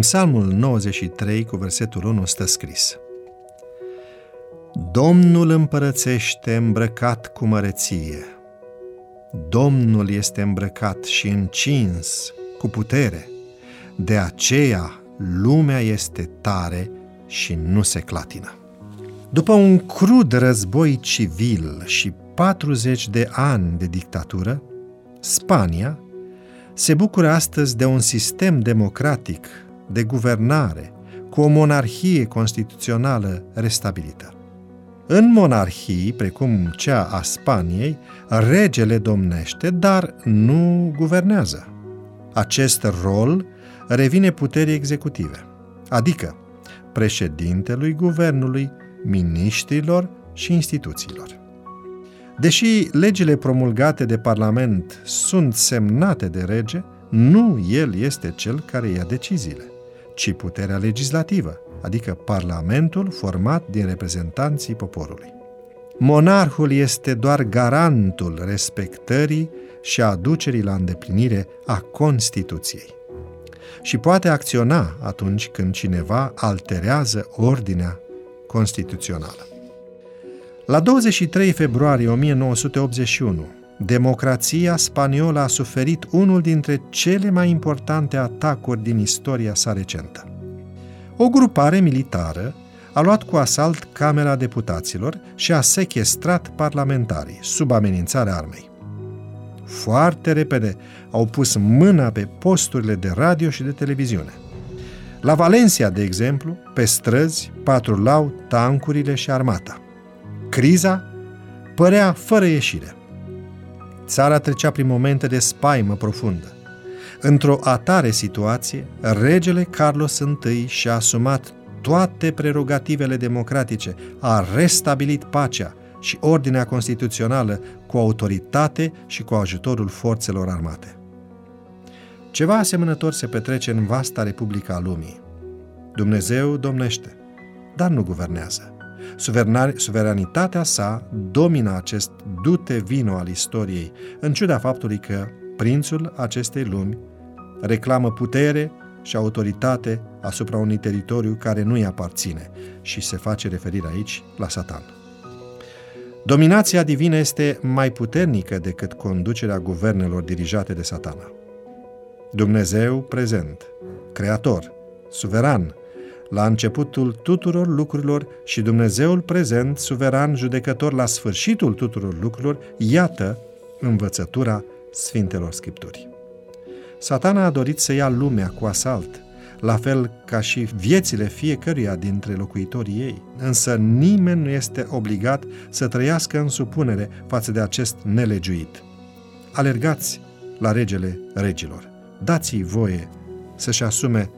Psalmul 93 cu versetul 1 stă scris Domnul împărățește îmbrăcat cu măreție. Domnul este îmbrăcat și încins cu putere. De aceea lumea este tare și nu se clatină. După un crud război civil și 40 de ani de dictatură, Spania se bucură astăzi de un sistem democratic de guvernare cu o monarhie constituțională restabilită. În monarhii, precum cea a Spaniei, regele domnește, dar nu guvernează. Acest rol revine puterii executive, adică președintelui guvernului, miniștrilor și instituțiilor. Deși legile promulgate de Parlament sunt semnate de rege, nu el este cel care ia deciziile, ci puterea legislativă, adică Parlamentul format din reprezentanții poporului. Monarhul este doar garantul respectării și aducerii la îndeplinire a Constituției și poate acționa atunci când cineva alterează ordinea constituțională. La 23 februarie 1981, democrația spaniolă a suferit unul dintre cele mai importante atacuri din istoria sa recentă. O grupare militară a luat cu asalt Camera Deputaților și a sequestrat parlamentarii sub amenințarea armei. Foarte repede au pus mâna pe posturile de radio și de televiziune. La Valencia, de exemplu, pe străzi patrulau tancurile și armata. Criza părea fără ieșire. Țara trecea prin momente de spaimă profundă. Într-o atare situație, regele Carlos I și-a asumat toate prerogativele democratice, a restabilit pacea și ordinea constituțională cu autoritate și cu ajutorul forțelor armate. Ceva asemănător se petrece în vasta Republica a lumii. Dumnezeu domnește, dar nu guvernează. Suveranitatea sa domină acest dute vino al istoriei, în ciuda faptului că prințul acestei lumi reclamă putere și autoritate asupra unui teritoriu care nu îi aparține și se face referire aici la Satan. Dominația divină este mai puternică decât conducerea guvernelor dirijate de satana. Dumnezeu prezent, creator, suveran, la începutul tuturor lucrurilor și Dumnezeul prezent, suveran, judecător la sfârșitul tuturor lucrurilor, iată învățătura Sfintelor Scripturi. Satana a dorit să ia lumea cu asalt, la fel ca și viețile fiecăruia dintre locuitorii ei. Însă nimeni nu este obligat să trăiască în supunere față de acest nelegiuit. Alergați la regele regilor. Dați-i voie să-și asume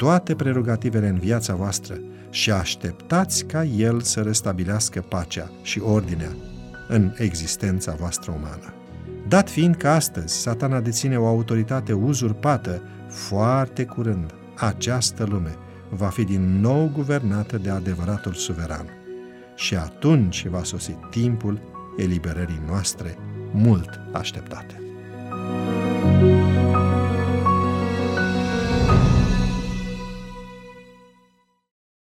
toate prerogativele în viața voastră și așteptați ca El să restabilească pacea și ordinea în existența voastră umană. Dat fiind că astăzi satana deține o autoritate uzurpată, foarte curând această lume va fi din nou guvernată de adevăratul suveran. Și atunci va sosi timpul eliberării noastre mult așteptate. thank you